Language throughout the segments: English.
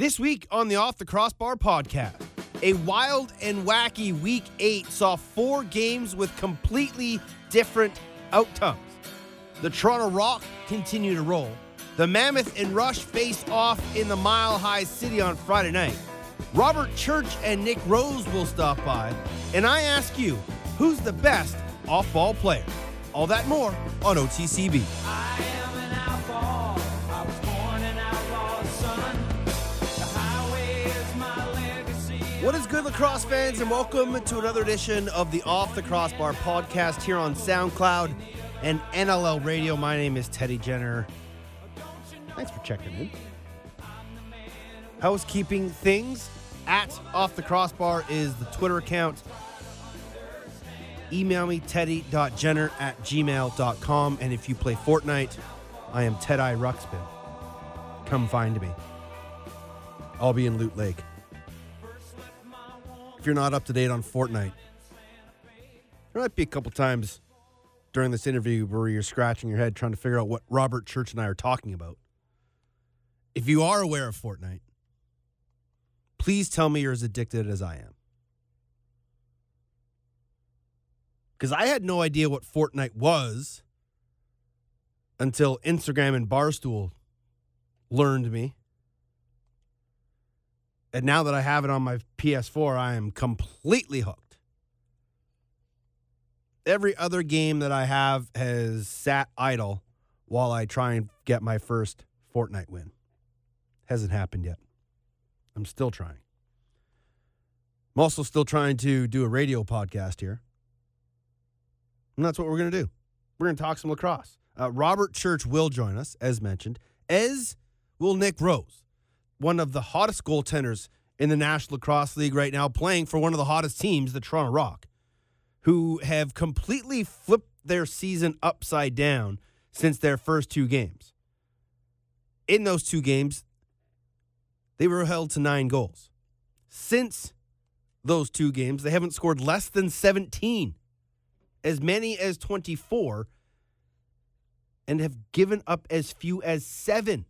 This week on the Off the Crossbar podcast, a wild and wacky week eight saw four games with completely different outcomes. The Toronto Rock continue to roll. The Mammoth and Rush face off in the Mile High City on Friday night. Robert Church and Nick Rose will stop by. And I ask you, who's the best off ball player? All that more on OTCB. What is good, lacrosse fans, and welcome to another edition of the Off the Crossbar podcast here on SoundCloud and NLL Radio. My name is Teddy Jenner. Thanks for checking in. Housekeeping things at Off the Crossbar is the Twitter account. Email me, teddy.jenner at gmail.com. And if you play Fortnite, I am Ted I Ruxpin. Come find me. I'll be in Loot Lake if you're not up to date on Fortnite, there might be a couple times during this interview where you're scratching your head trying to figure out what Robert Church and I are talking about. If you are aware of Fortnite, please tell me you're as addicted as I am. Because I had no idea what Fortnite was until Instagram and Barstool learned me. And now that I have it on my PS4, I am completely hooked. Every other game that I have has sat idle while I try and get my first Fortnite win. Hasn't happened yet. I'm still trying. I'm also still trying to do a radio podcast here. And that's what we're going to do. We're going to talk some lacrosse. Uh, Robert Church will join us, as mentioned, as will Nick Rose one of the hottest goaltenders in the National Lacrosse League right now, playing for one of the hottest teams, the Toronto Rock, who have completely flipped their season upside down since their first two games. In those two games, they were held to nine goals. Since those two games, they haven't scored less than 17, as many as 24, and have given up as few as seven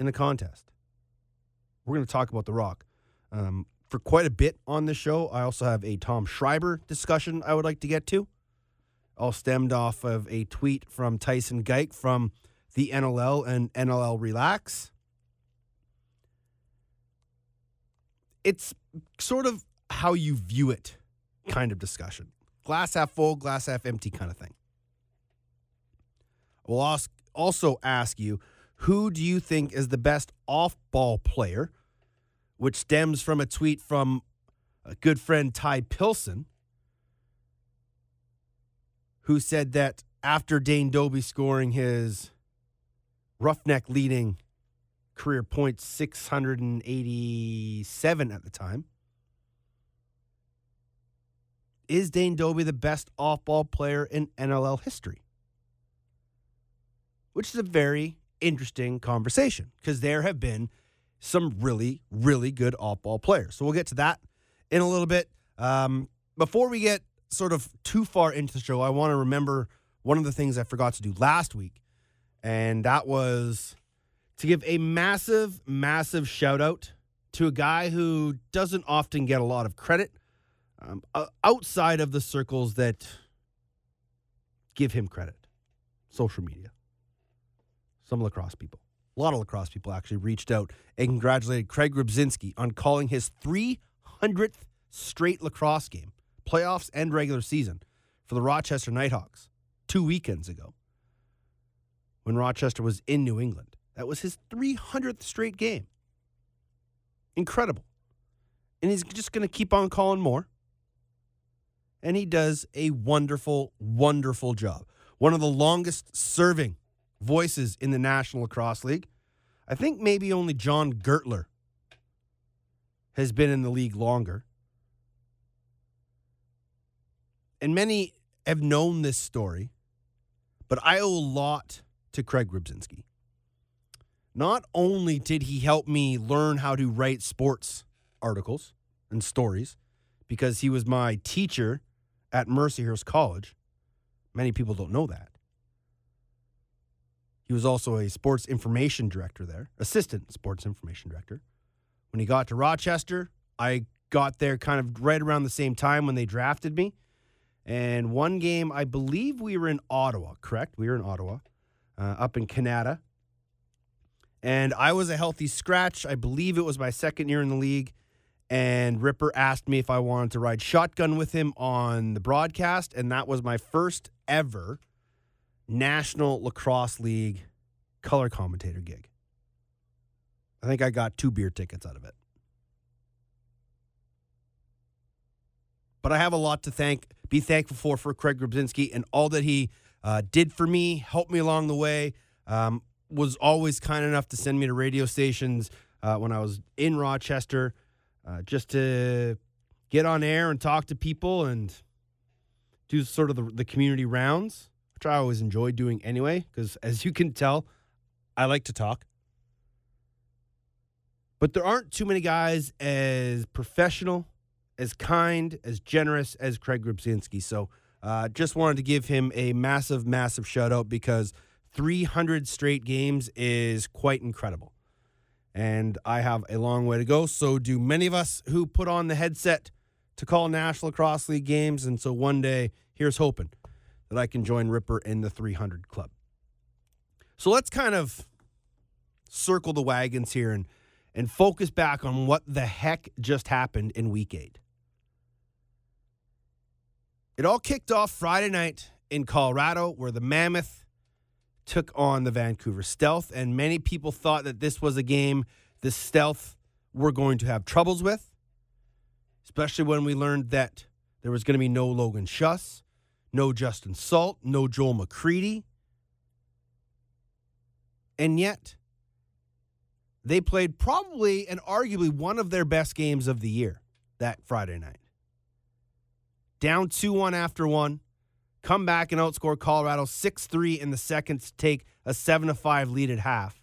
in the contest. We're going to talk about The Rock um, for quite a bit on this show. I also have a Tom Schreiber discussion I would like to get to, all stemmed off of a tweet from Tyson Geick from the NLL and NLL Relax. It's sort of how you view it kind of discussion. Glass half full, glass half empty kind of thing. We'll also ask you who do you think is the best off ball player? Which stems from a tweet from a good friend Ty Pilson, who said that after Dane Dobbie scoring his roughneck leading career point 687 at the time, is Dane Dobbie the best off ball player in NLL history? Which is a very interesting conversation because there have been some really, really good off ball players. So we'll get to that in a little bit. Um, before we get sort of too far into the show, I want to remember one of the things I forgot to do last week, and that was to give a massive, massive shout out to a guy who doesn't often get a lot of credit um, outside of the circles that give him credit social media some lacrosse people. A lot of lacrosse people actually reached out and congratulated Craig Rybczynski on calling his 300th straight lacrosse game, playoffs and regular season, for the Rochester Knighthawks two weekends ago when Rochester was in New England. That was his 300th straight game. Incredible. And he's just going to keep on calling more. And he does a wonderful, wonderful job. One of the longest serving voices in the National Lacrosse League. I think maybe only John Gertler has been in the league longer. And many have known this story, but I owe a lot to Craig Rybczynski. Not only did he help me learn how to write sports articles and stories, because he was my teacher at Mercyhurst College. Many people don't know that. He was also a sports information director there, assistant sports information director. When he got to Rochester, I got there kind of right around the same time when they drafted me. And one game, I believe we were in Ottawa, correct? We were in Ottawa, uh, up in Canada. And I was a healthy scratch. I believe it was my second year in the league. And Ripper asked me if I wanted to ride shotgun with him on the broadcast. And that was my first ever National Lacrosse League color commentator gig. I think I got two beer tickets out of it. But I have a lot to thank, be thankful for for Craig Rybczynski and all that he uh, did for me, helped me along the way. Um, was always kind enough to send me to radio stations uh, when I was in Rochester, uh, just to get on air and talk to people and do sort of the, the community rounds, which I always enjoy doing anyway. Because as you can tell, I like to talk. But there aren't too many guys as professional, as kind, as generous as Craig Rybczynski. So uh, just wanted to give him a massive, massive shout out because 300 straight games is quite incredible. And I have a long way to go. So do many of us who put on the headset to call National Lacrosse League games. And so one day, here's hoping that I can join Ripper in the 300 club. So let's kind of circle the wagons here and and focus back on what the heck just happened in week 8. It all kicked off Friday night in Colorado where the Mammoth took on the Vancouver Stealth and many people thought that this was a game the Stealth were going to have troubles with, especially when we learned that there was going to be no Logan Schuss, no Justin Salt, no Joel McCready. And yet, they played probably and arguably one of their best games of the year that Friday night. Down 2 1 after one, come back and outscore Colorado 6 3 in the second to take a 7 5 lead at half.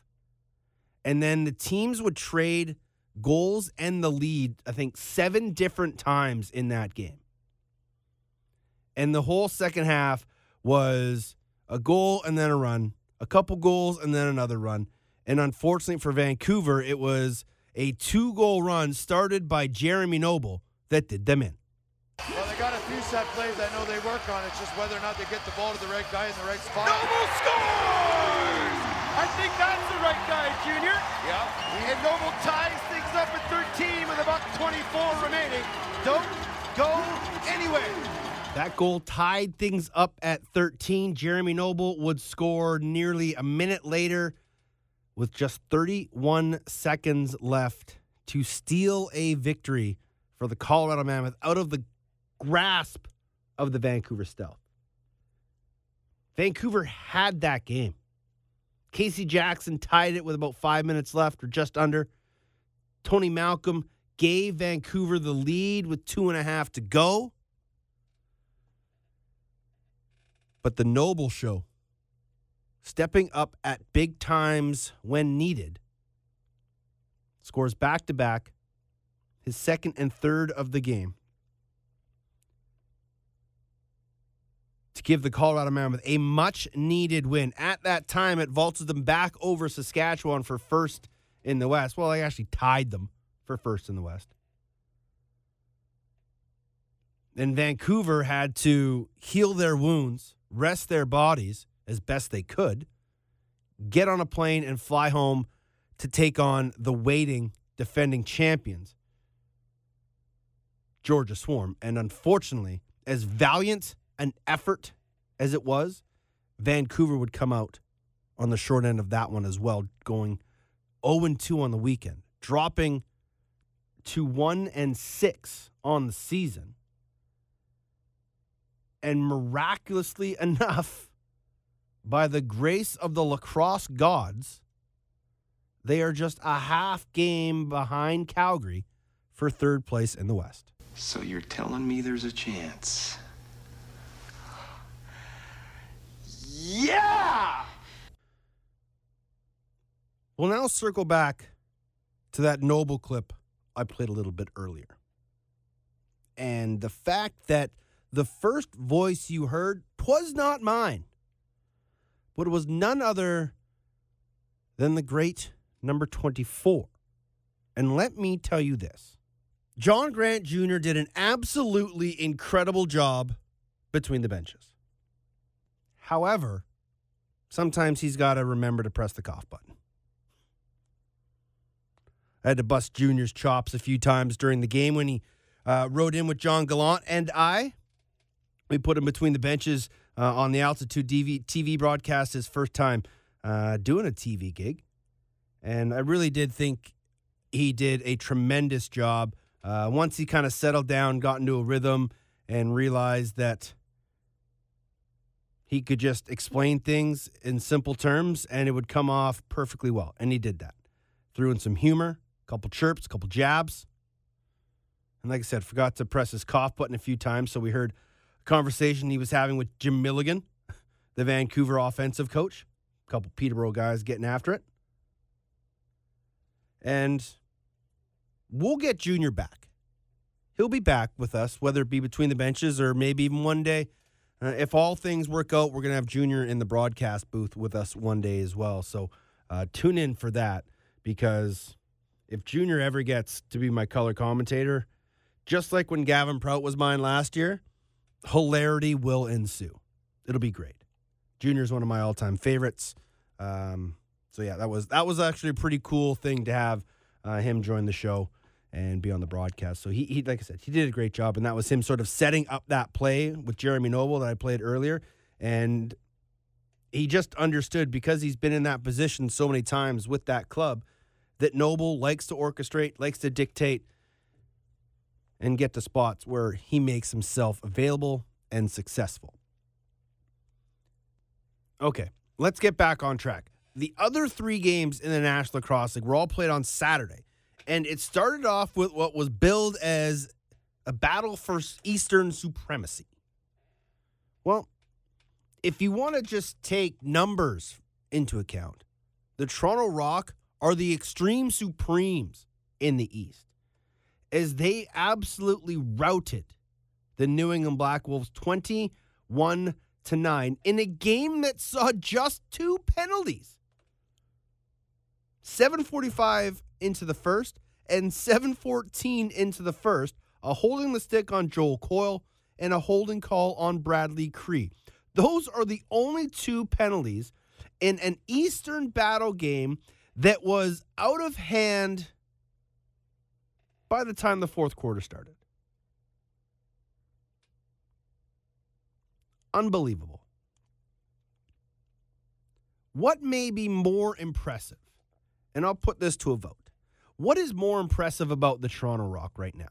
And then the teams would trade goals and the lead, I think, seven different times in that game. And the whole second half was a goal and then a run, a couple goals and then another run. And unfortunately for Vancouver, it was a two goal run started by Jeremy Noble that did them in. Well, they got a few set plays I know they work on. It's just whether or not they get the ball to the right guy in the right spot. Noble scores! I think that's the right guy, Junior. Yeah. And Noble ties things up at 13 with about 24 remaining. Don't go anywhere. That goal tied things up at 13. Jeremy Noble would score nearly a minute later with just 31 seconds left to steal a victory for the Colorado Mammoth out of the grasp of the Vancouver Stealth. Vancouver had that game. Casey Jackson tied it with about five minutes left or just under. Tony Malcolm gave Vancouver the lead with two and a half to go. But the Noble Show, stepping up at big times when needed, scores back to back, his second and third of the game. To give the Colorado Mammoth a much needed win. At that time, it vaulted them back over Saskatchewan for first in the West. Well, they actually tied them for first in the West. Then Vancouver had to heal their wounds, rest their bodies as best they could, get on a plane and fly home to take on the waiting defending champions, Georgia Swarm. And unfortunately, as valiant an effort as it was, Vancouver would come out on the short end of that one as well, going 0 2 on the weekend, dropping to 1 and 6 on the season. And miraculously enough, by the grace of the lacrosse gods, they are just a half game behind Calgary for third place in the West. So you're telling me there's a chance? Yeah! We'll now circle back to that noble clip I played a little bit earlier. And the fact that the first voice you heard was not mine, but it was none other than the great number 24. And let me tell you this John Grant Jr. did an absolutely incredible job between the benches. However, sometimes he's got to remember to press the cough button. I had to bust Junior's chops a few times during the game when he uh, rode in with John Gallant and I. We put him between the benches uh, on the Altitude TV, TV broadcast his first time uh, doing a TV gig. And I really did think he did a tremendous job. Uh, once he kind of settled down, got into a rhythm, and realized that he could just explain things in simple terms and it would come off perfectly well. And he did that. Threw in some humor, a couple chirps, a couple jabs. And like I said, forgot to press his cough button a few times. So we heard conversation he was having with Jim Milligan, the Vancouver offensive coach. A couple Peterborough guys getting after it. And we'll get Junior back. He'll be back with us, whether it be between the benches or maybe even one day. Uh, if all things work out, we're going to have Junior in the broadcast booth with us one day as well. So uh, tune in for that because if Junior ever gets to be my color commentator, just like when Gavin Prout was mine last year, hilarity will ensue. It'll be great. Junior's one of my all-time favorites. Um, so yeah, that was that was actually a pretty cool thing to have uh, him join the show and be on the broadcast. So he, he, like I said, he did a great job, and that was him sort of setting up that play with Jeremy Noble that I played earlier, and he just understood because he's been in that position so many times with that club that Noble likes to orchestrate, likes to dictate, and get to spots where he makes himself available and successful. Okay, let's get back on track. The other three games in the National Lacrosse League were all played on Saturday. And it started off with what was billed as a battle for Eastern supremacy. Well, if you want to just take numbers into account, the Toronto Rock are the extreme supremes in the East, as they absolutely routed the New England Black Wolves 21 to 9 in a game that saw just two penalties. 745 into the first and 714 into the first, a holding the stick on Joel Coyle and a holding call on Bradley Kri. Those are the only two penalties in an Eastern battle game that was out of hand by the time the fourth quarter started. Unbelievable. What may be more impressive? And I'll put this to a vote. What is more impressive about the Toronto Rock right now?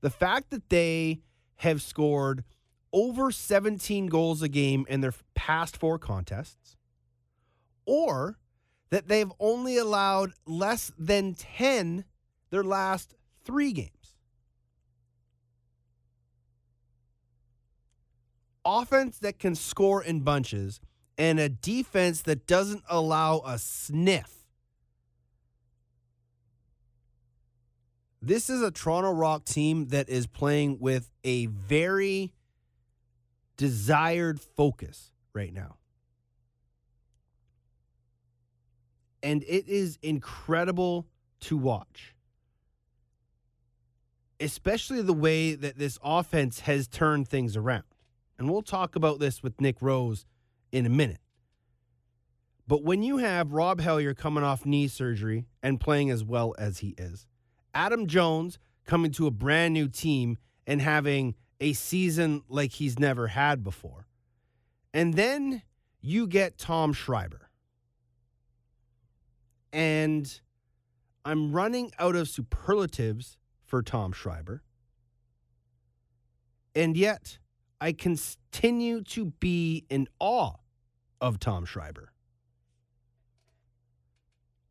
The fact that they have scored over 17 goals a game in their past four contests, or that they've only allowed less than 10 their last three games. Offense that can score in bunches and a defense that doesn't allow a sniff this is a Toronto Rock team that is playing with a very desired focus right now. And it is incredible to watch. Especially the way that this offense has turned things around. And we'll talk about this with Nick Rose in a minute. But when you have Rob Hellyer coming off knee surgery and playing as well as he is, Adam Jones coming to a brand new team and having a season like he's never had before. And then you get Tom Schreiber. And I'm running out of superlatives for Tom Schreiber. And yet, I continue to be in awe of Tom Schreiber.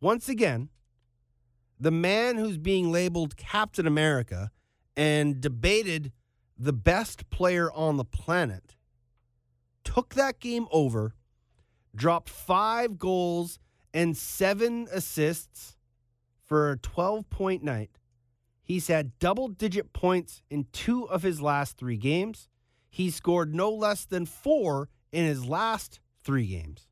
Once again, the man who's being labeled Captain America and debated the best player on the planet took that game over, dropped five goals and seven assists for a 12 point night. He's had double digit points in two of his last three games. He scored no less than four in his last three games.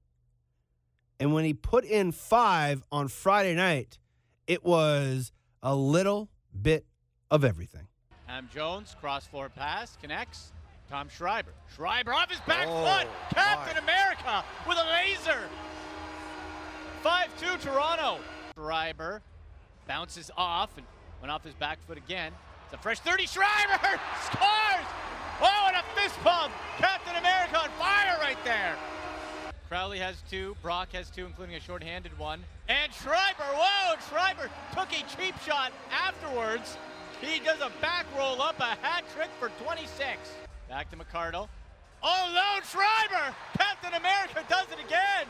And when he put in five on Friday night, it was a little bit of everything. Ham Jones, cross floor pass, connects. Tom Schreiber. Schreiber off his back Oh, foot. Captain my. America with a laser. 5 2 Toronto. Schreiber bounces off and went off his back foot again. It's a fresh 30. Schreiber scores! Oh, and a fist pump. Captain America on fire right there. Crowley has two. Brock has two, including a shorthanded one. And Schreiber, whoa! Schreiber took a cheap shot afterwards. He does a back roll up, a hat trick for 26. Back to McCardle. Oh, no, Schreiber! Captain America does it again!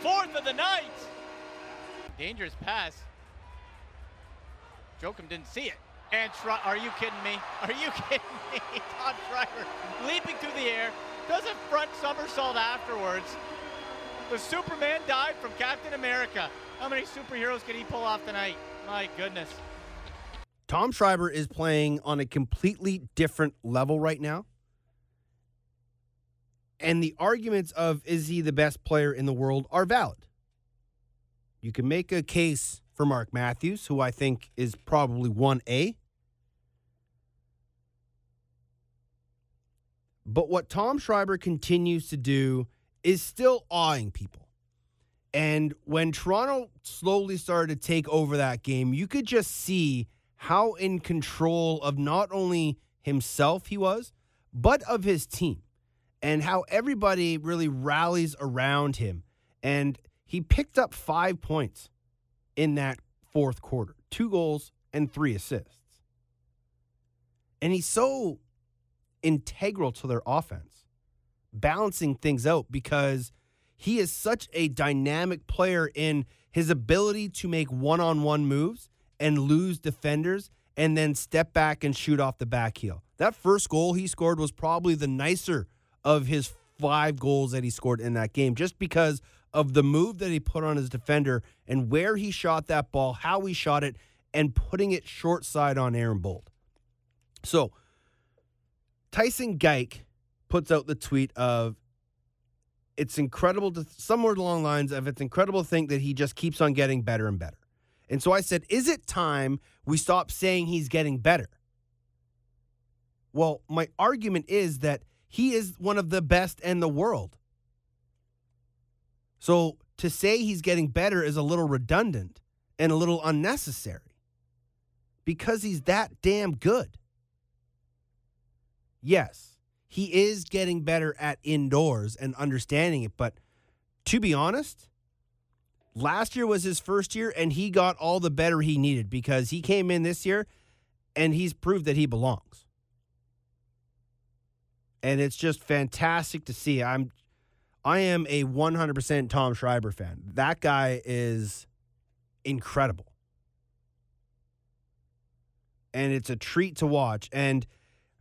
Fourth of the night. Dangerous pass. Jokum didn't see it. And Schre- are you kidding me? Are you kidding me? Tom Schreiber leaping through the air, does a front somersault afterwards. The Superman dive from Captain America. How many superheroes can he pull off tonight? My goodness. Tom Schreiber is playing on a completely different level right now. And the arguments of is he the best player in the world are valid. You can make a case for Mark Matthews, who I think is probably 1A. But what Tom Schreiber continues to do is still awing people. And when Toronto slowly started to take over that game, you could just see how in control of not only himself he was, but of his team, and how everybody really rallies around him. And he picked up five points in that fourth quarter two goals and three assists. And he's so integral to their offense, balancing things out because he is such a dynamic player in his ability to make one on one moves and lose defenders and then step back and shoot off the back heel. That first goal he scored was probably the nicer of his five goals that he scored in that game just because of the move that he put on his defender and where he shot that ball, how he shot it, and putting it short side on Aaron Bold. So, Tyson Geick puts out the tweet of it's incredible to somewhere along the lines of it's incredible to think that he just keeps on getting better and better. And so I said, is it time we stop saying he's getting better? Well, my argument is that he is one of the best in the world. So to say he's getting better is a little redundant and a little unnecessary because he's that damn good. Yes, he is getting better at indoors and understanding it, but to be honest, last year was his first year and he got all the better he needed because he came in this year and he's proved that he belongs. And it's just fantastic to see. I'm I am a 100% Tom Schreiber fan. That guy is incredible. And it's a treat to watch. And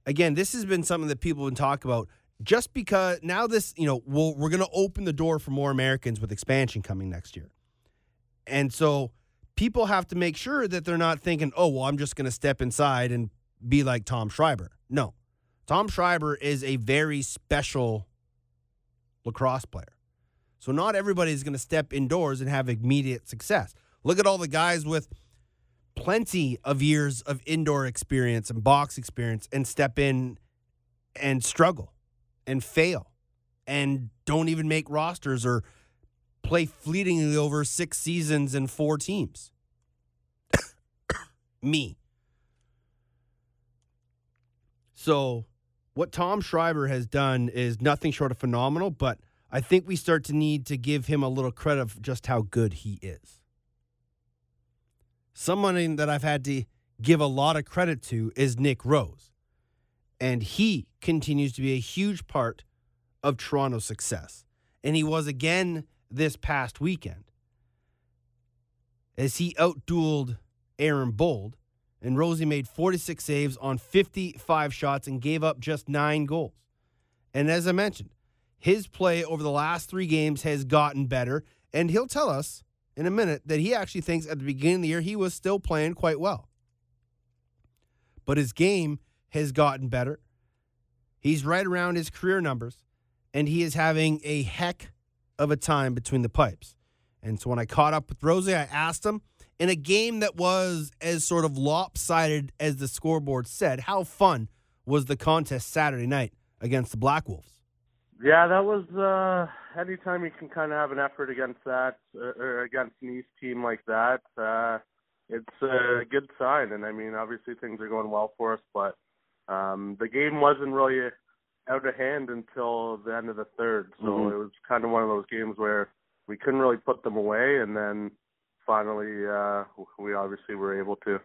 again, this has been something that people have been talking about just because now this, you know, we'll, we're going to open the door for more Americans with expansion coming next year. And so people have to make sure that they're not thinking, oh, well, I'm just going to step inside and be like Tom Schreiber. No. Tom Schreiber is a very special lacrosse player. So not everybody is going to step indoors and have immediate success. Look at all the guys with plenty of years of indoor experience and box experience and step in and struggle and fail and don't even make rosters or play fleetingly over six seasons and four teams. Me. So, what Tom Schreiber has done is nothing short of phenomenal, but I think we start to need to give him a little credit of just how good he is. Someone that I've had to give a lot of credit to is Nick Rose. And he continues to be a huge part of Toronto's success. And he was again this past weekend as he outdueled Aaron Bold. And Rosie made 46 saves on 55 shots and gave up just nine goals. And as I mentioned, his play over the last three games has gotten better. And he'll tell us in a minute that he actually thinks at the beginning of the year he was still playing quite well. But his game has gotten better. He's right around his career numbers, and he is having a heck of a time between the pipes. And so when I caught up with Rosie, I asked him in a game that was as sort of lopsided as the scoreboard said, how fun was the contest Saturday night against the Black Wolves? Yeah, that was uh anytime you can kind of have an effort against that or against an East team like that, uh it's a good sign and I mean obviously things are going well for us, but um the game wasn't really out of hand until the end of the third. So Mhm. it was kind of one of those games where we couldn't really put them away and then finally uh we obviously were able to.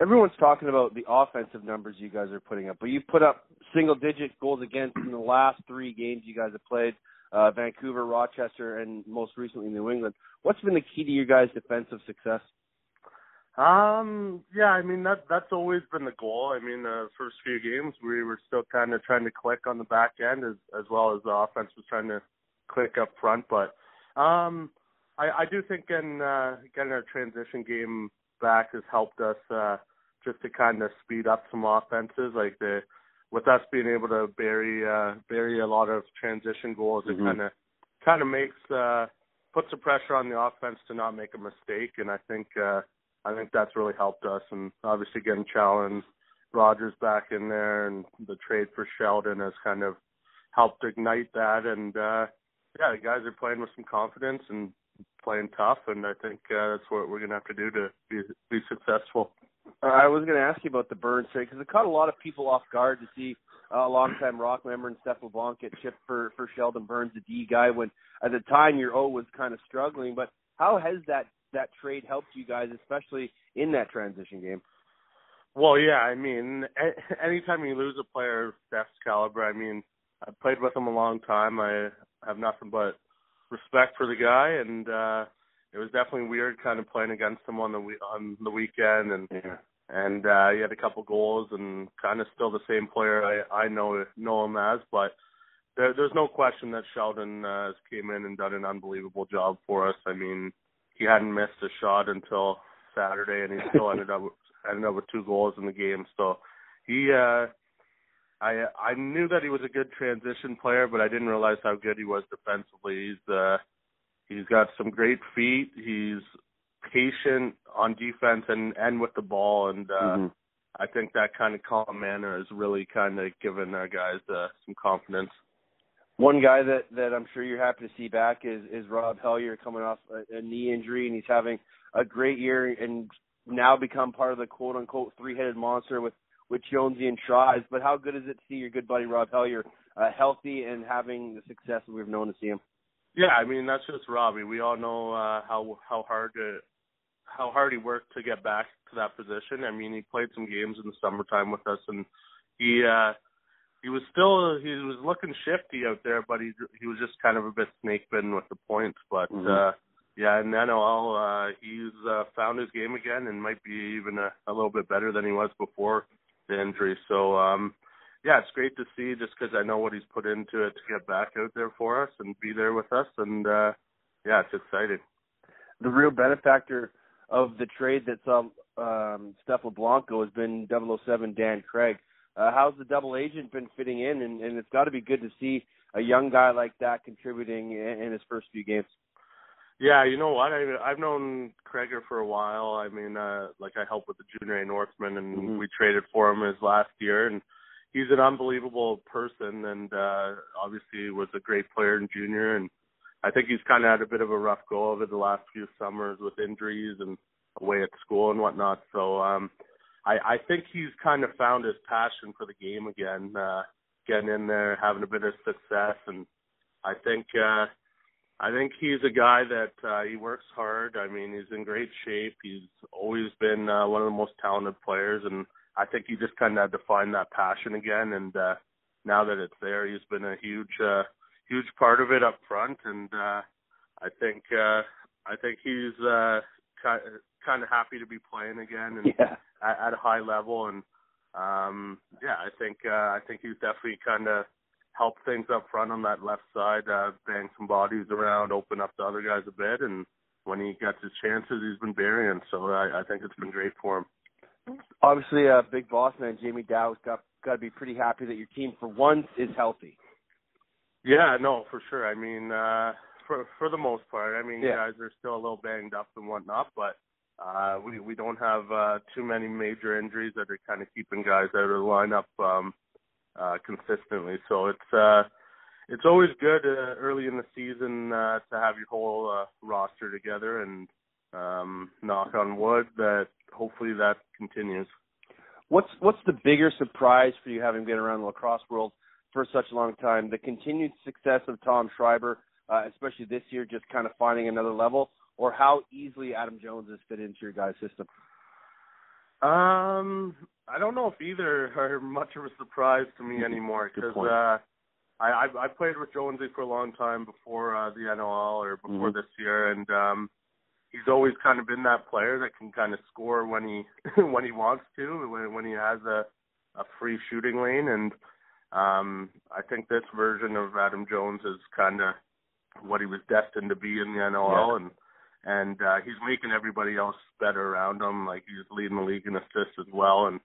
Everyone's talking about the offensive numbers you guys are putting up, but you've put up single digit goals against in the last three games you guys have played uh, Vancouver, Rochester, and most recently New England. What's been the key to your guys' defensive success? Um, yeah, I mean that that's always been the goal. I mean, the first few games we were still kind of trying to click on the back end as as well as the offense was trying to click up front. But um, I I do think getting uh, getting our transition game back has helped us uh, just to kind of speed up some offenses. Like the with us being able to bury uh, bury a lot of transition goals, Mhm. it kind of kind of makes uh, puts the pressure on the offense to not make a mistake. And I think. Uh, I think that's really helped us, and obviously getting Challen, Rogers back in there, and the trade for Sheldon has kind of helped ignite that. And uh, yeah, the guys are playing with some confidence and playing tough, and I think uh, that's what we're going to have to do to be be successful. I was going to ask you about the Burns trade because it caught a lot of people off guard to see uh, a longtime Rock member and Steph LeBlanc get shipped for for Sheldon Burns, the D guy, when at the time your O was kind of struggling. But how has that that trade helped you guys, especially in that transition game? Well, yeah, I mean, anytime you lose a player of Steph's caliber, I mean, I've played with him a long time. I have nothing but respect for the guy, and uh it was definitely weird kind of playing against him on the we- on the weekend, and Yeah. and uh he had a couple goals, and kind of still the same player I I know know him as, but there, there's no question that Sheldon uh, has came in and done an unbelievable job for us. I mean, he hadn't missed a shot until Saturday, and he still ended up ended up with two goals in the game. So he, uh, I I knew that he was a good transition player, but I didn't realize how good he was defensively. He's uh, he's got some great feet. He's patient on defense and and with the ball, and uh, Mhm. I think that kind of calm manner has really kind of given our guys uh, some confidence. One guy that that I'm sure you're happy to see back is is Rob Hellyer coming off a, a knee injury and he's having a great year and now become part of the quote unquote three headed monster with with Jonesy and Tries. But how good is it to see your good buddy Rob Hellyer uh, healthy and having the success that we've known to see him? Yeah, I mean that's just Robbie. We all know uh, how how hard to how hard he worked to get back to that position. I mean, he played some games in the summertime with us, and he uh, he was still he was looking shifty out there, but he he was just kind of a bit snake bitten with the points. But Mhm. uh, yeah, in NOL, uh, he's uh, found his game again and might be even a, a little bit better than he was before the injury. So um, yeah, it's great to see just because I know what he's put into it to get back out there for us and be there with us, and uh, yeah, it's exciting. The real benefactor of the trade that saw um, Steph LeBlanco has been 007 Dan Craig. Uh, how's the double agent been fitting in? And, and it's got to be good to see a young guy like that contributing in, in his first few games. Yeah, you know what? I I've known Kreger for a while. I mean, uh like I helped with the junior A Northmen and Mhm. we traded for him his last year and he's an unbelievable person and uh obviously was a great player in junior and I think he's kind of had a bit of a rough go of it the last few summers with injuries and away at school and whatnot. So um I I think he's kind of found his passion for the game again, uh getting in there, having a bit of success and I think uh I think he's a guy that uh, he works hard. I mean, he's in great shape. He's always been uh, one of the most talented players, and I think he just kind of had to find that passion again. And uh, now that it's there, he's been a huge, uh, huge part of it up front. And uh, I think, uh, I think he's uh, kind of happy to be playing again and Yeah. at, at a high level. And um, yeah, I think uh, I think he's definitely kind of help things up front on that left side, uh, bang some bodies around, open up the other guys a bit, and when he gets his chances, he's been burying. So I, I think it's been great for him. Obviously, uh, big boss man Jamie Dow's got got to be pretty happy that your team, for once, is healthy. Yeah, no, for sure. I mean, uh, for for the most part, I mean, Yeah. guys are still a little banged up and whatnot, but uh, we we don't have uh, too many major injuries that are kind of keeping guys out of the lineup um, uh, consistently. So it's uh, it's always good uh, early in the season uh, to have your whole uh, roster together, and um, knock on wood that hopefully that continues. What's what's the bigger surprise for you having been around the lacrosse world for such a long time? The continued success of Tom Schreiber, uh, especially this year, just kind of finding another level, or how easily Adam Jones has fit into your guys' system? Um, I don't know if either are much of a surprise to me anymore because uh, I, I I played with Jonesy for a long time before uh, the NOL or before Mhm. this year, and um, he's always kind of been that player that can kind of score when he when he wants to, when when he has a a free shooting lane, and um, I think this version of Adam Jones is kind of what he was destined to be in the NOL, Yeah. and and uh, he's making everybody else better around him. Like he's leading the league in assists as well, and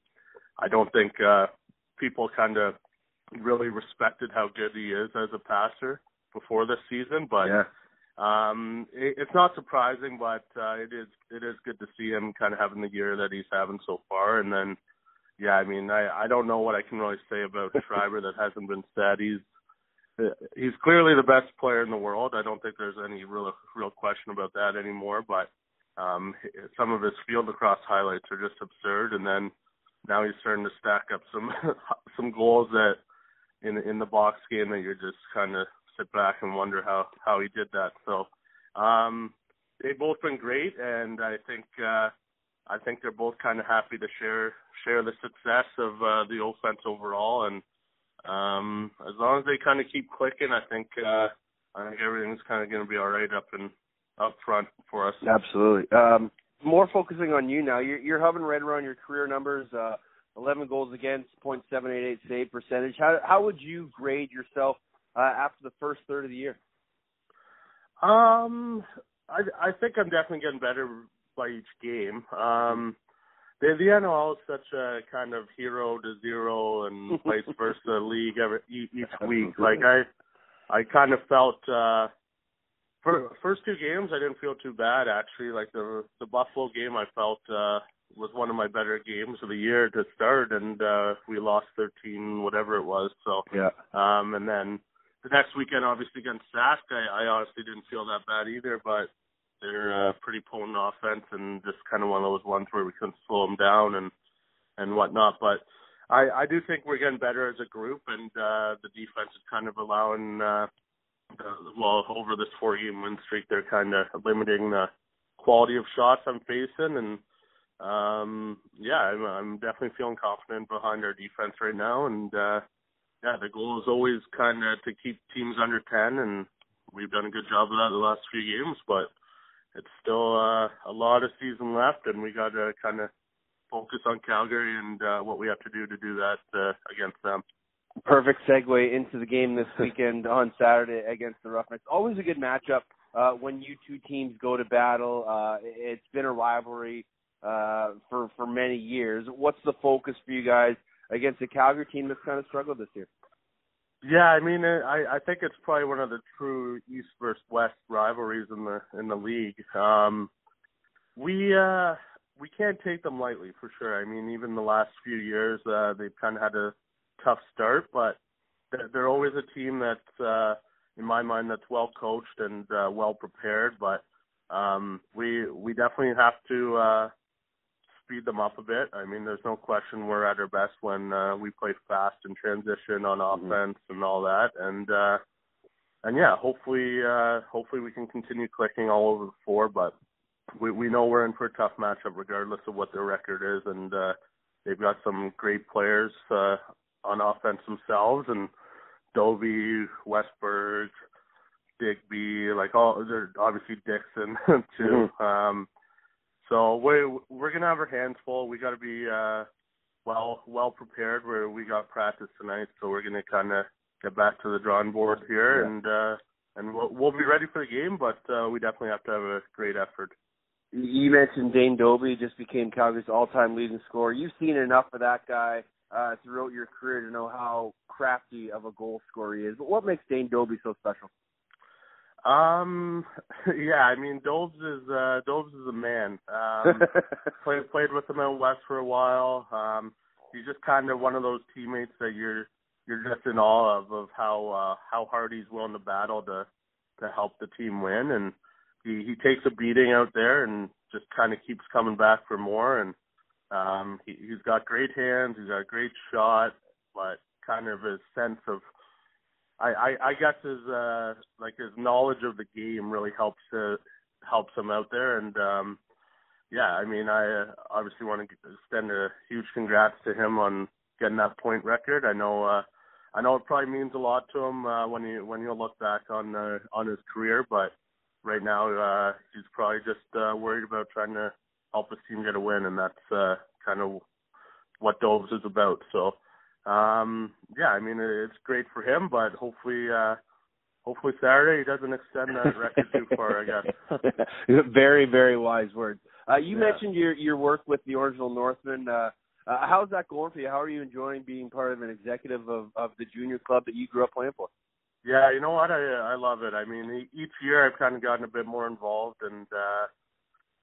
I don't think uh, people kind of really respected how good he is as a passer before this season. But yeah. um, it, it's not surprising, but uh, it is it is good to see him kind of having the year that he's having so far. And then, yeah, I mean, I I don't know what I can really say about Schreiber that hasn't been said. He's he's clearly the best player in the world. I don't think there's any real real question about that anymore. But um, some of his field lacrosse highlights are just absurd. And then now he's starting to stack up some some goals that in in the box game that you're just kind of sit back and wonder how how he did that. So um, they've both been great, and I think uh, I think they're both kind of happy to share share the success of uh, the offense overall. And um, as long as they kind of keep clicking, I think uh, I think everything's kind of going to be all right up and up front for us. Absolutely. Um, more focusing on you now. You're, you're hovering right around your career numbers. Uh, 11 goals against, .788 save percentage. How how would you grade yourself uh, after the first third of the year? Um, I I think I'm definitely getting better by each game. Um, the NL is such a kind of hero to zero and vice versa league every e- each week. Like I I kind of felt uh for first two games I didn't feel too bad actually. Like the the Buffalo game I felt uh was one of my better games of the year to start and uh we lost 13 whatever it was. So Yeah. um, and then the next weekend, obviously against Sask, I, I honestly didn't feel that bad either. But they're uh, pretty potent offense, and just kind of one of those ones where we couldn't slow them down and and whatnot. But I, I do think we're getting better as a group, and uh, the defense is kind of allowing. Uh, the, well, over this four-game win streak, they're kind of limiting the quality of shots I'm facing, and um, yeah, I'm, I'm definitely feeling confident behind our defense right now, and. uh yeah, the goal is always kind of to keep teams under 10, and we've done a good job of that the last few games, but it's still uh, a lot of season left, and we got to kind of focus on Calgary and uh, what we have to do to do that uh, against them. Perfect segue into the game this weekend on Saturday against the Roughnecks. Always a good matchup uh, when you two teams go to battle. Uh, it's been a rivalry uh, for for many years. What's the focus for you guys against a Calgary team that's kind of struggled this year? Yeah, I mean, uh, I I think it's probably one of the true East versus West rivalries in the in the league. Um, we uh we can't take them lightly for sure. I mean, even the last few years, uh, they've kind of had a tough start, but they're, they're always a team that's, uh, in my mind, that's well coached and uh, well prepared. But um, we we definitely have to uh, speed them up a bit. I mean, there's no question we're at our best when uh, we play fast and transition on Mhm. offense and all that. And uh, and yeah, hopefully uh, hopefully we can continue clicking all over the floor. But we we know we're in for a tough matchup regardless of what their record is, and uh, they've got some great players uh, on offense themselves, and Dovey, Wes Berg, Digby, like all they're obviously Dickson too. Um, so we we're gonna have our hands full. We got to be uh, well well prepared. Where we got practice tonight, so we're gonna kind of get back to the drawing board here, Yeah. and uh, and we'll we'll be ready for the game. But uh, we definitely have to have a great effort. You mentioned Dane Dobbie just became Calgary's all-time leading scorer. You've seen enough of that guy uh, throughout your career to know how crafty of a goal scorer he is. But what makes Dane Dobbie so special? Um, yeah, I mean, Dobes is uh, Dobes is a man. Um, played played with him out west for a while. Um, he's just kind of one of those teammates that you're you're just in awe of of how uh, how hard he's willing to battle to to help the team win, and he he takes a beating out there and just kind of keeps coming back for more. And um, he, he's got great hands, he's got a great shot, but kind of his sense of I, I, I guess his uh like his knowledge of the game really helps uh, helps him out there. And um yeah I mean I uh, obviously want to extend a huge congrats to him on getting that point record. I know uh I know it probably means a lot to him uh, when you when you look back on uh, on his career but right now uh he's probably just uh worried about trying to help his team get a win and that's uh kind of what Doves is about. So um, yeah, I mean it's great for him, but hopefully, uh, hopefully Saturday he doesn't extend that record too far. I guess. very, very wise words. Uh, you Yeah. mentioned your your work with the Orangeville Northmen. Uh, uh, how's that going for you? How are you enjoying being part of an executive of of the junior club that you grew up playing for? Yeah, you know what? I I love it. I mean, each year I've kind of gotten a bit more involved, and uh,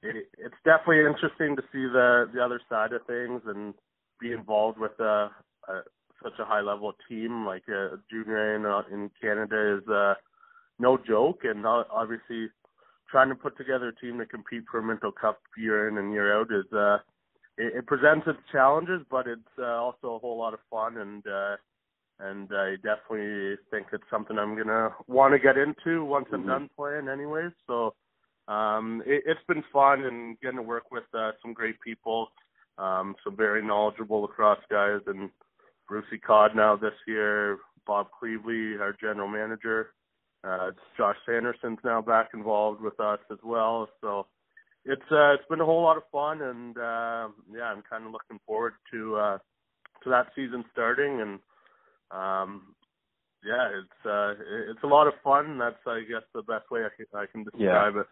it, it's definitely interesting to see the the other side of things and be involved with uh, uh, such a high level team like uh, junior in uh, in Canada is uh, no joke, and uh, obviously trying to put together a team to compete for a Minto Cup year in and year out is uh, it, it presents its challenges, but it's uh, also a whole lot of fun and. uh and I definitely think it's something I'm gonna want to get into once I'm Mhm. done playing, anyways. So um, it, it's been fun and getting to work with uh, some great people, um, some very knowledgeable lacrosse guys, and Brucey Codd now this year, Bob Cleveley, our general manager, uh, Josh Sanderson's now back involved with us as well. So it's uh, it's been a whole lot of fun, and uh, yeah, I'm kind of looking forward to uh, to that season starting and um yeah it's uh it's a lot of fun that's i guess the best way i can i can describe it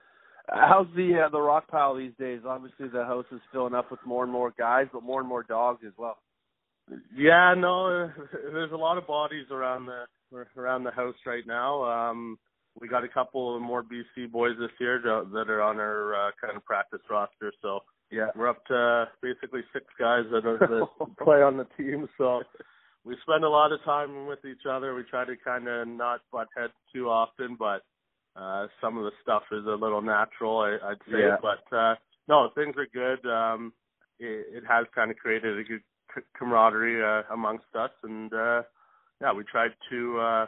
How's the uh, the rock pile these days? Obviously, the house is filling up with more and more guys, but more and more dogs as well. Yeah no there's a lot of bodies around the around the house right now um we got a couple of more bc boys this year that that are on our uh, kind of practice roster so Yeah. we're up to basically six guys that are that play on the team so we spend a lot of time with each other. We try to kind of not butt heads too often, but uh some of the stuff is a little natural, I, I'd say. Yeah. But uh no, things are good. Um it, it has kind of created a good c- camaraderie uh, amongst us, and uh yeah, we tried to uh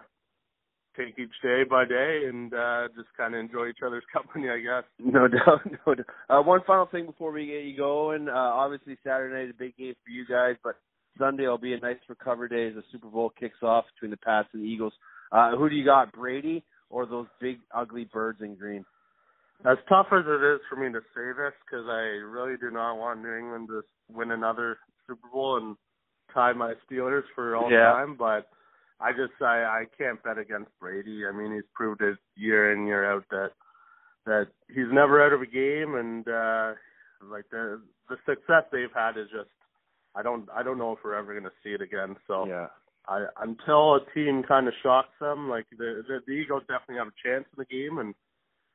take each day by day and uh just kind of enjoy each other's company, I guess. No doubt, no doubt. Uh, one final thing before we get you going. Uh, obviously, Saturday night is a big game for you guys, but Sunday will be a nice recover day as the Super Bowl kicks off between the Pats and the Eagles. Uh, who do you got, Brady or those big ugly birds in green? As tough as it is for me to say this, because I really do not want New England to win another Super Bowl and tie my Steelers for all Yeah. time, but I just I I can't bet against Brady. I mean, he's proved it year in year out that that he's never out of a game, and uh like the the success they've had is just I don't I don't know if we're ever going to see it again. So Yeah. I until a team kind of shocks them, like the, the the Eagles definitely have a chance in the game, and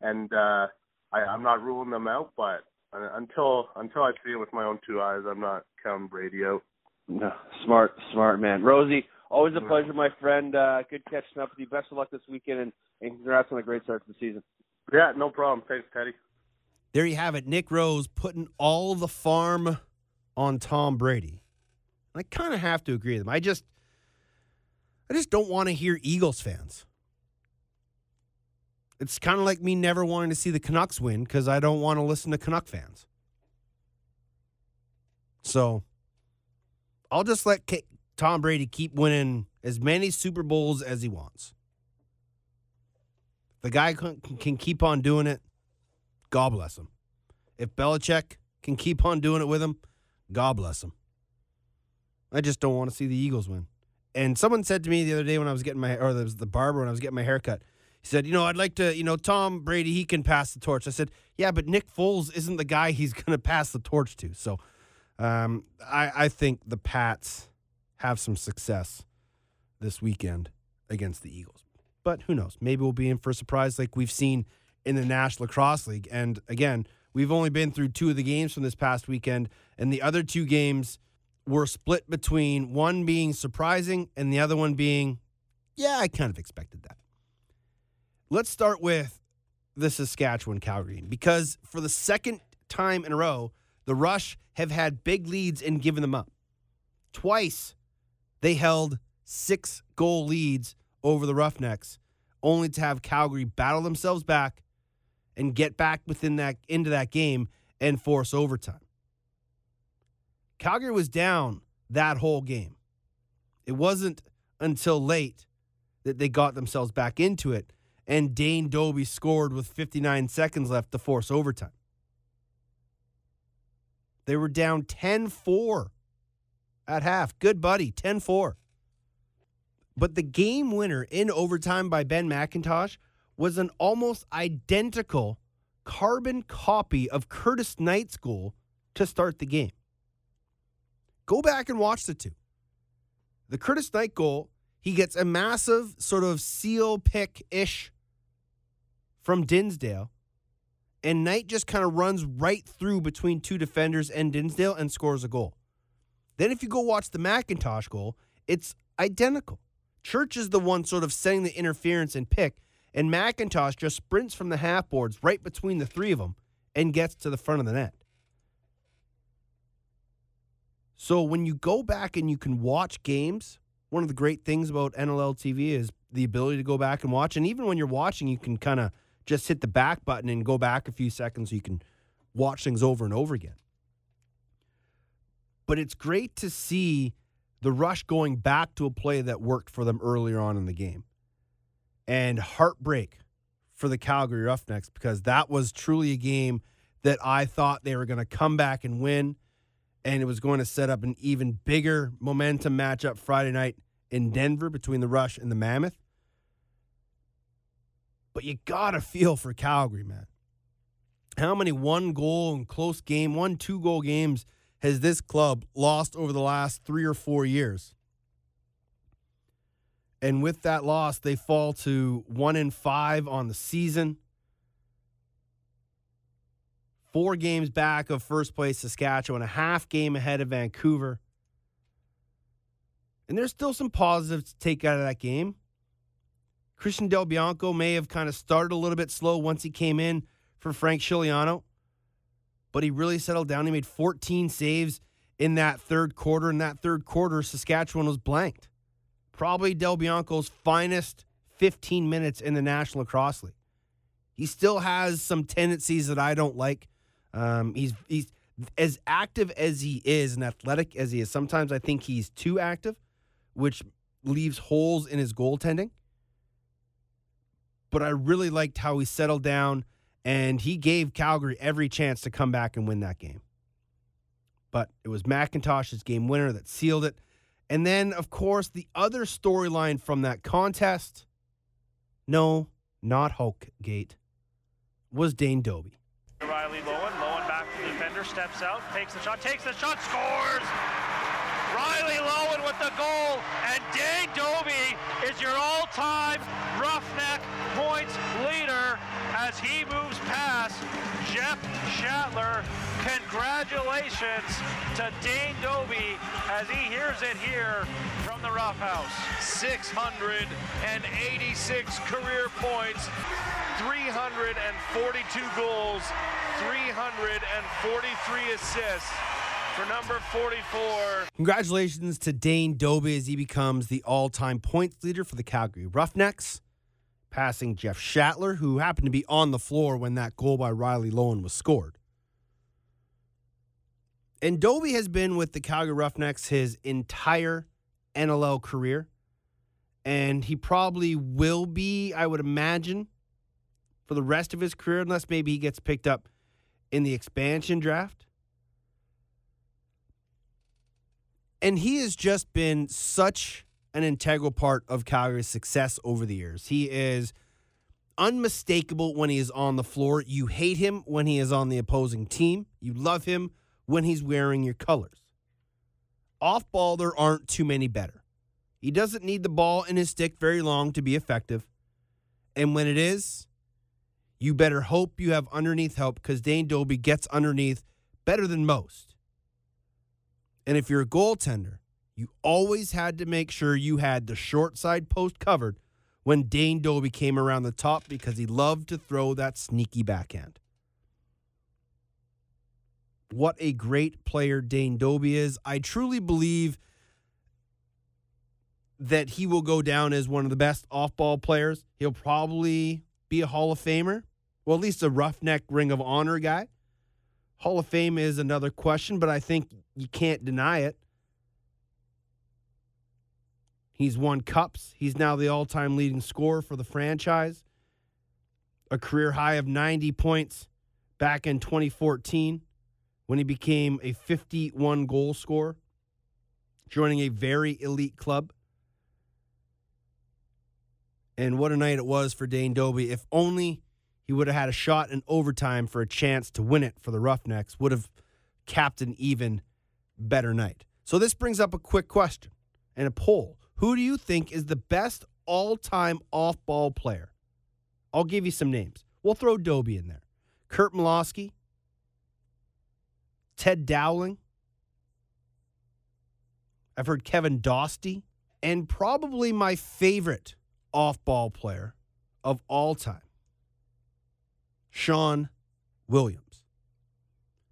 and uh, I, I'm not ruling them out, but until until I see it with my own two eyes, I'm not counting Brady out. No, smart, smart man. Rosie, always a pleasure, my friend. Uh, good catching up with you. Best of luck this weekend, and, and congrats on a great start to the season. Yeah, no problem. Thanks, Teddy. There you have it. Nick Rose putting all the farm on Tom Brady. And I kind of have to agree with him. I just I just don't want to hear Eagles fans. It's kind of like me never wanting to see the Canucks win because I don't want to listen to Canuck fans. So I'll just let K- Tom Brady keep winning as many Super Bowls as he wants. The guy can, can keep on doing it. God bless him. If Belichick can keep on doing it with him, God bless him. I just don't want to see the Eagles win. And someone said to me the other day when I was getting my, or the barber when I was getting my haircut, he said, you know, I'd like to, you know, Tom Brady, he can pass the torch. I said, yeah, but Nick Foles isn't the guy he's going to pass the torch to. So um, I, I think the Pats have some success this weekend against the Eagles. But who knows? Maybe we'll be in for a surprise like we've seen in the National Lacrosse League. And again, we've only been through two of the games from this past weekend, and the other two games were split between one being surprising and the other one being, yeah, I kind of expected that. Let's start with the Saskatchewan Calgary because for the second time in a row, the Rush have had big leads and given them up. Twice they held six goal leads over the Roughnecks, only to have Calgary battle themselves back and get back within that into that game and force overtime. Calgary was down that whole game. It wasn't until late that they got themselves back into it, and Dane Dobbie scored with 59 seconds left to force overtime. They were down 10 4 at half. Good buddy, 10 4. But the game winner in overtime by Ben McIntosh was an almost identical carbon copy of Curtis Knight's goal to start the game. Go back and watch the two. The Curtis Knight goal, he gets a massive sort of seal pick ish from Dinsdale. And Knight just kind of runs right through between two defenders and Dinsdale and scores a goal. Then, if you go watch the McIntosh goal, it's identical. Church is the one sort of setting the interference and pick, and McIntosh just sprints from the half boards right between the three of them and gets to the front of the net. So when you go back and you can watch games, one of the great things about NLL TV is the ability to go back and watch. And even when you're watching, you can kind of just hit the back button and go back a few seconds so you can watch things over and over again. But it's great to see the rush going back to a play that worked for them earlier on in the game. And heartbreak for the Calgary Roughnecks because that was truly a game that I thought they were going to come back and win and it was going to set up an even bigger momentum matchup Friday night in Denver between the Rush and the Mammoth. But you got to feel for Calgary, man. How many one goal and close game, one, two goal games has this club lost over the last three or four years? And with that loss, they fall to one in five on the season four games back of first place Saskatchewan, and a half game ahead of Vancouver. And there's still some positives to take out of that game. Christian Del Bianco may have kind of started a little bit slow once he came in for Frank Scigliano, but he really settled down. He made 14 saves in that third quarter. In that third quarter, Saskatchewan was blanked. Probably Del Bianco's finest 15 minutes in the National Lacrosse League. He still has some tendencies that I don't like. Um, he's he's as active as he is and athletic as he is. Sometimes I think he's too active, which leaves holes in his goaltending. But I really liked how he settled down and he gave Calgary every chance to come back and win that game. But it was McIntosh's game winner that sealed it. And then, of course, the other storyline from that contest no, not Hulk Gate, was Dane Dobbie. Riley Loewen, Loewen back to the defender, steps out, takes the shot, takes the shot, scores! Riley Loewen with the goal, and Dane Dobbie is your all-time leader as he moves past Jeff Shatler. Congratulations to Dane Dobbie as he hears it here from the Rough House. 686 career points, 342 goals, 343 assists for number 44. Congratulations to Dane Dobbie as he becomes the all time points leader for the Calgary Roughnecks, passing Jeff Shatler, who happened to be on the floor when that goal by Riley Loewen was scored. And Dobbie has been with the Calgary Roughnecks his entire NLL career. And he probably will be, I would imagine, for the rest of his career, unless maybe he gets picked up in the expansion draft. And he has just been such an integral part of Calgary's success over the years. He is unmistakable when he is on the floor. You hate him when he is on the opposing team. You love him when he's wearing your colors. Off ball, there aren't too many better. He doesn't need the ball in his stick very long to be effective. And when it is, you better hope you have underneath help because Dane Dobbie gets underneath better than most. And if you're a goaltender, you always had to make sure you had the short side post covered when Dane Dobbie came around the top because he loved to throw that sneaky backhand. What a great player Dane Dobbie is. I truly believe that he will go down as one of the best off ball players. He'll probably be a Hall of Famer, well, at least a roughneck Ring of Honor guy. Hall of Fame is another question, but I think you can't deny it. He's won cups. He's now the all time leading scorer for the franchise. A career high of 90 points back in 2014 when he became a 51 goal scorer, joining a very elite club. And what a night it was for Dane Dobbie. If only he would have had a shot in overtime for a chance to win it for the Roughnecks, would have capped an even better night. So this brings up a quick question and a poll. Who do you think is the best all-time off-ball player? I'll give you some names. We'll throw Dobbie in there. Kurt Milosky, Ted Dowling. I've heard Kevin Dosty, and probably my favorite off-ball player of all time, Sean Williams.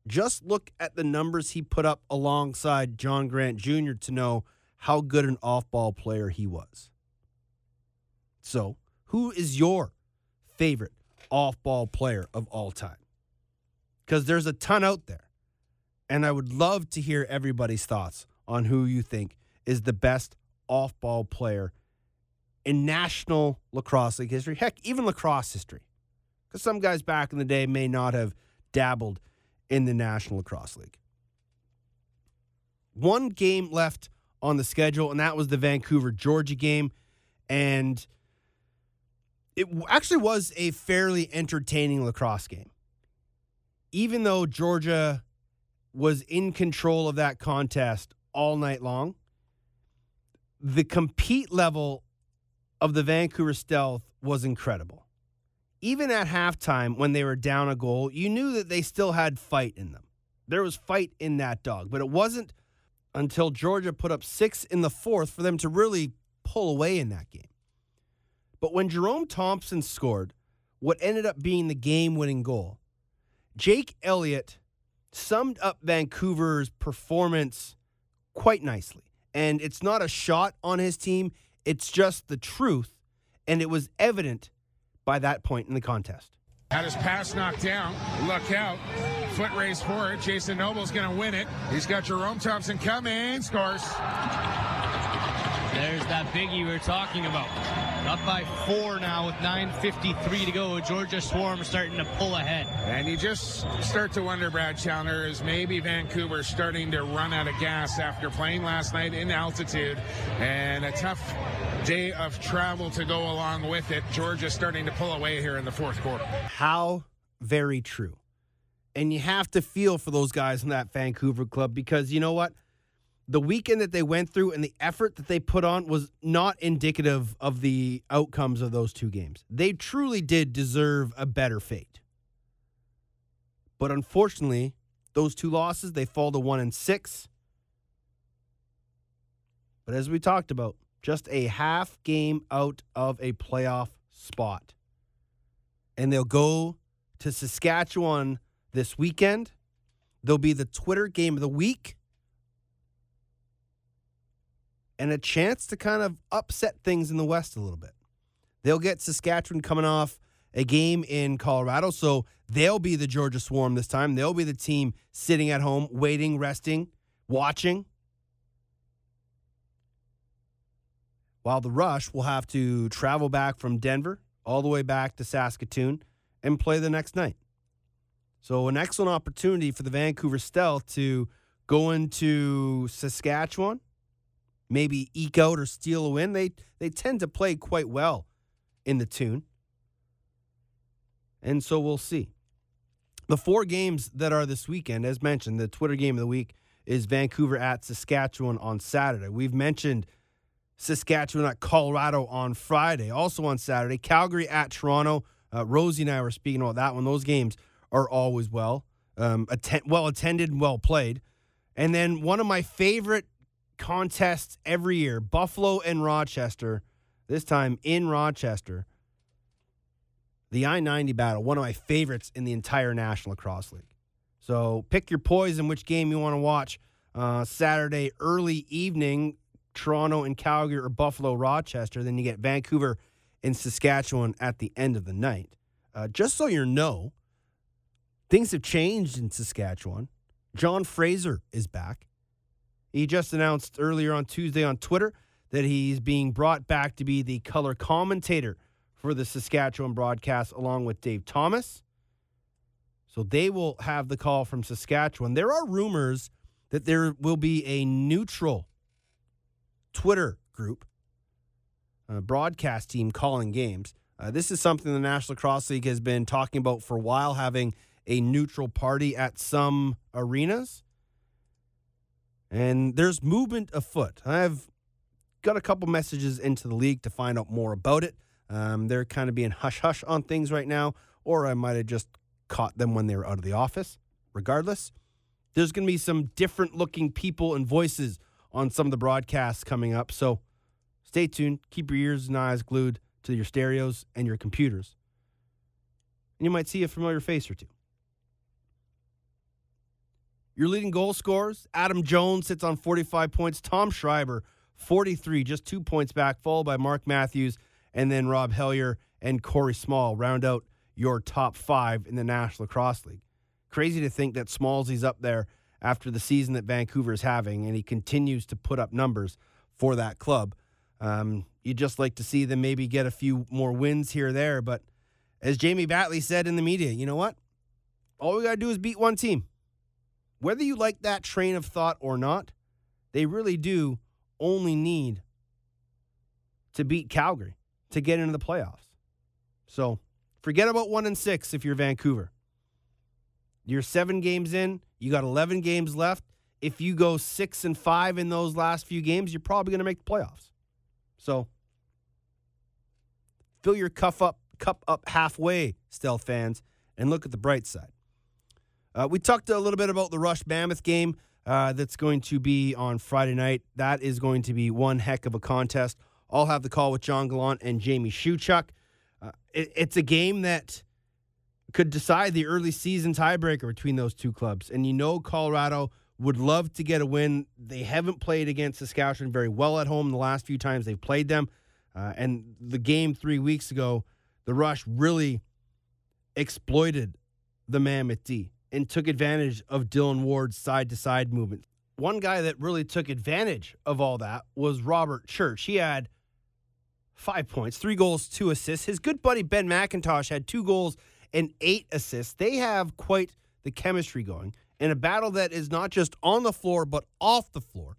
Just look at the numbers he put up alongside John Grant Jr. to know how good an off ball player he was. So, who is your favorite off ball player of all time? Because there's a ton out there. And I would love to hear everybody's thoughts on who you think is the best off ball player in National Lacrosse League history, heck, even lacrosse history. Because some guys back in the day may not have dabbled in the National Lacrosse League. One game left on the schedule, and that was the Vancouver, Georgia game. And it actually was a fairly entertaining lacrosse game. Even though Georgia was in control of that contest all night long, the compete level of the Vancouver Stealth was incredible. Even at halftime, when they were down a goal, you knew that they still had fight in them. There was fight in that dog, but it wasn't until Georgia put up six in the fourth for them to really pull away in that game. But when Jerome Thompson scored what ended up being the game winning goal, Jake Elliott summed up Vancouver's performance quite nicely. And it's not a shot on his team, it's just the truth. And it was evident by that point in the contest. Had his pass knocked down. Look out. Foot race for it. Jason Noble's going to win it. He's got Jerome Thompson coming. Scores. There's that biggie we are talking about. Up by four now with 9.53 to go. Georgia Swarm starting to pull ahead. And you just start to wonder, Brad Challoner, is maybe Vancouver starting to run out of gas after playing last night in altitude and a tough day of travel to go along with it. Georgia starting to pull away here in the fourth quarter. How very true. And you have to feel for those guys in that Vancouver club because you know what? The weekend that they went through and the effort that they put on was not indicative of the outcomes of those two games. They truly did deserve a better fate. But unfortunately, those two losses, they fall to one and six. But as we talked about, just a half game out of a playoff spot. And they'll go to Saskatchewan this weekend. There'll be the Twitter game of the week and a chance to kind of upset things in the West a little bit. They'll get Saskatchewan coming off a game in Colorado, so they'll be the Georgia Swarm this time. They'll be the team sitting at home, waiting, resting, watching. While the Rush will have to travel back from Denver all the way back to Saskatoon and play the next night. So, an excellent opportunity for the Vancouver Stealth to go into Saskatchewan, maybe eke out or steal a win. They they tend to play quite well in the tune. And so we'll see. The four games that are this weekend, as mentioned, the Twitter game of the week is Vancouver at Saskatchewan on Saturday. We've mentioned Saskatchewan at Colorado on Friday. Also on Saturday, Calgary at Toronto. Uh, Rosie and I were speaking about that one. Those games are always well, um, well attended and well played. And then one of my favorite contests every year Buffalo and Rochester, this time in Rochester. The I 90 battle, one of my favorites in the entire National Lacrosse League. So pick your poison, which game you want to watch. Uh, Saturday, early evening, Toronto and Calgary or Buffalo, Rochester. Then you get Vancouver and Saskatchewan at the end of the night. Uh, just so you know, things have changed in Saskatchewan. John Fraser is back. He just announced earlier on Tuesday on Twitter that he's being brought back to be the color commentator for the Saskatchewan broadcast along with Dave Thomas. So they will have the call from Saskatchewan. There are rumors that there will be a neutral Twitter group, a broadcast team calling games. Uh, this is something the National Lacrosse League has been talking about for a while, having a neutral party at some arenas. And there's movement afoot. I've got a couple messages into the league to find out more about it. Um, they're kind of being hush hush on things right now, or I might have just caught them when they were out of the office. Regardless, there's going to be some different looking people and voices on some of the broadcasts coming up. So stay tuned. Keep your ears and eyes glued to your stereos and your computers. And you might see a familiar face or two. Your leading goal scorers Adam Jones sits on 45 points. Tom Schreiber, 43, just two points back, followed by Mark Matthews and then Rob Hellyer and Corey Small round out your top five in the National Lacrosse League. Crazy to think that Smallsy's up there after the season that Vancouver is having, and he continues to put up numbers for that club. Um, you'd just like to see them maybe get a few more wins here or there, but as Jamie Batley said in the media, you know what? All we got to do is beat one team. Whether you like that train of thought or not, they really do only need to beat Calgary to get into the playoffs. So forget about one and six if you're Vancouver. You're seven games in, you got 11 games left. If you go six and five in those last few games, you're probably going to make the playoffs. So fill your cuff up, cup up halfway, Stealth fans, and look at the bright side. Uh, we talked a little bit about the Rush Mammoth game uh, that's going to be on Friday night. That is going to be one heck of a contest. I'll have the call with John Gallant and Jamie Shuchuk. Uh, it, it's a game that could decide the early season tiebreaker between those two clubs. And you know, Colorado would love to get a win. They haven't played against Saskatchewan very well at home the last few times they've played them. Uh, and the game three weeks ago, the Rush really exploited the Mammoth D and took advantage of Dylan Ward's side to side movement. One guy that really took advantage of all that was Robert Church. He had five points, three goals, two assists. His good buddy Ben McIntosh had two goals and eight assists. They have quite the chemistry going in a battle that is not just on the floor, but off the floor,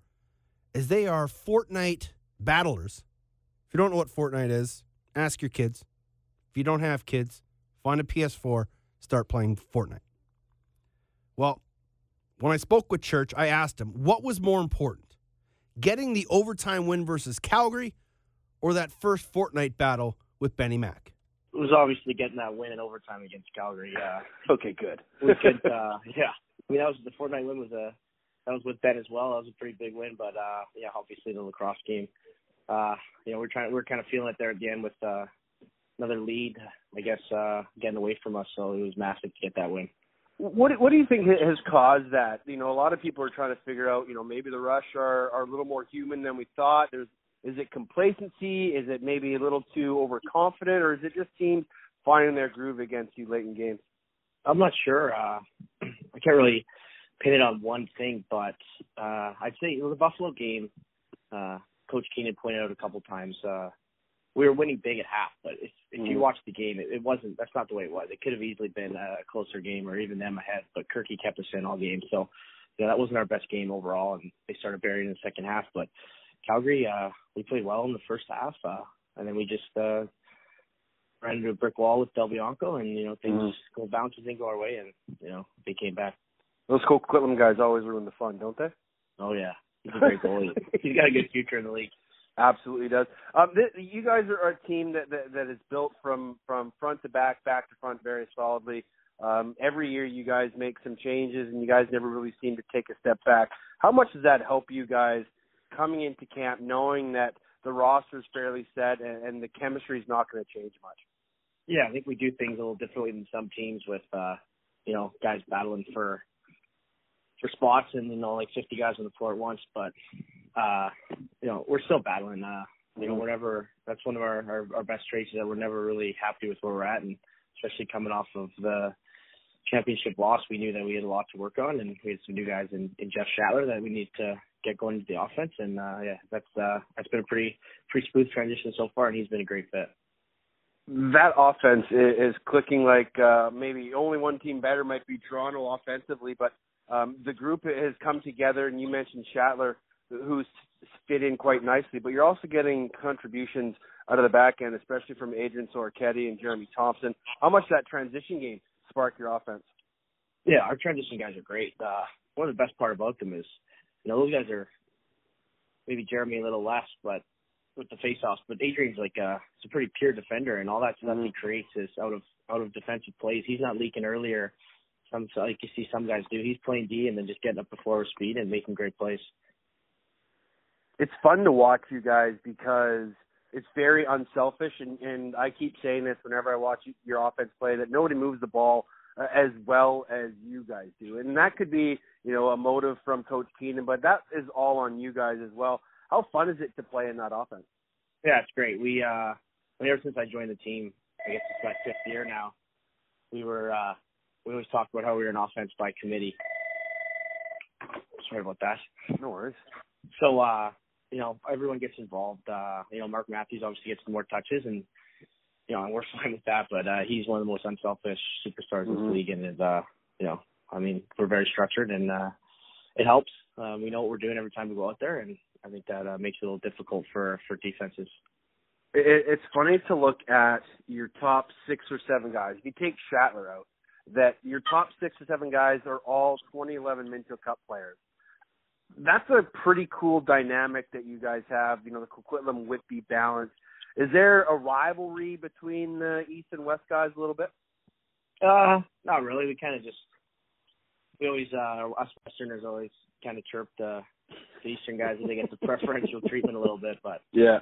as they are Fortnite battlers. If you don't know what Fortnite is, ask your kids. If you don't have kids, find a PS4, start playing Fortnite. Well, when I spoke with Church, I asked him what was more important getting the overtime win versus Calgary or that first Fortnite battle with Benny Mack? It was obviously getting that win in overtime against Calgary. Yeah. Okay, good. we could, uh, yeah. I mean, that was the Fortnite win was a that was with Ben as well. That was a pretty big win, but uh, yeah, obviously the lacrosse game. Uh, you know, we're trying, we're kind of feeling it there at the end with uh, another lead. I guess uh, getting away from us, so it was massive to get that win. What What do you think has caused that? You know, a lot of people are trying to figure out. You know, maybe the Rush are are a little more human than we thought. There's is it complacency? Is it maybe a little too overconfident, or is it just teams finding their groove against you late in games? I'm not sure. Uh, I can't really pin it on one thing, but uh, I'd say it was a Buffalo game. Uh, Coach Keenan pointed out a couple times. Uh, we were winning big at half, but if, if you Mhm. watch the game, it, it wasn't. That's not the way it was. It could have easily been a closer game or even them ahead. But Kirky kept us in all game, so you know that wasn't our best game overall. And they started burying in the second half. But Calgary, uh, we played well in the first half, uh, and then we just uh, ran into a brick wall with Del Bianco, and you know things Mhm. go bounces didn't go our way, and you know they came back. Those Coquitlam guys always ruin the fun, don't they? Oh yeah, he's a great goalie. he's got a good future in the league. Absolutely does. Um, th- you guys are a team that, that that is built from from front to back, back to front, very solidly. Um, every year, you guys make some changes, and you guys never really seem to take a step back. How much does that help you guys coming into camp, knowing that the roster is fairly set and, and the chemistry is not going to change much? Yeah, I think we do things a little differently than some teams with, uh, you know, guys battling for for spots and you know like 50 guys on the floor at once. But uh, you know, we're still battling. Uh, you know, whatever. That's one of our, our our best traits that we're never really happy with where we're at, and especially coming off of the championship loss, we knew that we had a lot to work on, and we had some new guys in, in Jeff Shatler that we need to get going into the offense. And uh, yeah, that's uh, that's been a pretty pretty smooth transition so far, and he's been a great fit. That offense is, is clicking like uh, maybe only one team better might be Toronto offensively, but um, the group has come together. And you mentioned Shatler, who's fit in quite nicely, but you're also getting contributions out of the back end, especially from Adrian Sorichetti and Jeremy Thompson. How much that transition game spark your offense? Yeah, our transition guys are great. Uh, one of the best part about them is, you know, those guys are maybe Jeremy a little less, but with the faceoffs. But Adrian's like uh, he's a pretty pure defender, and all that stuff he creates is out of out of defensive plays. He's not leaking earlier. Some like you see some guys do. He's playing D and then just getting up forward speed and making great plays. It's fun to watch you guys because it's very unselfish, and, and I keep saying this whenever I watch your offense play that nobody moves the ball uh, as well as you guys do, and that could be you know a motive from Coach Keenan, but that is all on you guys as well. How fun is it to play in that offense? Yeah, it's great. We uh ever since I joined the team, I guess it's my fifth year now. We were uh we always talk about how we were an offense by committee. Sorry about that. No worries. So uh, you know, everyone gets involved. Uh, you know, Mark Matthews obviously gets more touches and you know, and we're fine with that, but uh he's one of the most unselfish superstars in Mhm. this league and is uh you know, I mean, we're very structured and uh it helps. Um, we know what we're doing every time we go out there and I think that uh, makes it a little difficult for for defenses. It, it's funny to look at your top six or seven guys. If you take Shatler out, that your top six or seven guys are all 2011 Minto Cup players. That's a pretty cool dynamic that you guys have. You know, the Coquitlam Whitby balance. Is there a rivalry between the East and West guys a little bit? Uh, not really. We kind of just we always uh us Westerners always kind of chirp the, the Eastern guys that they get the preferential treatment a little bit, but Yeah.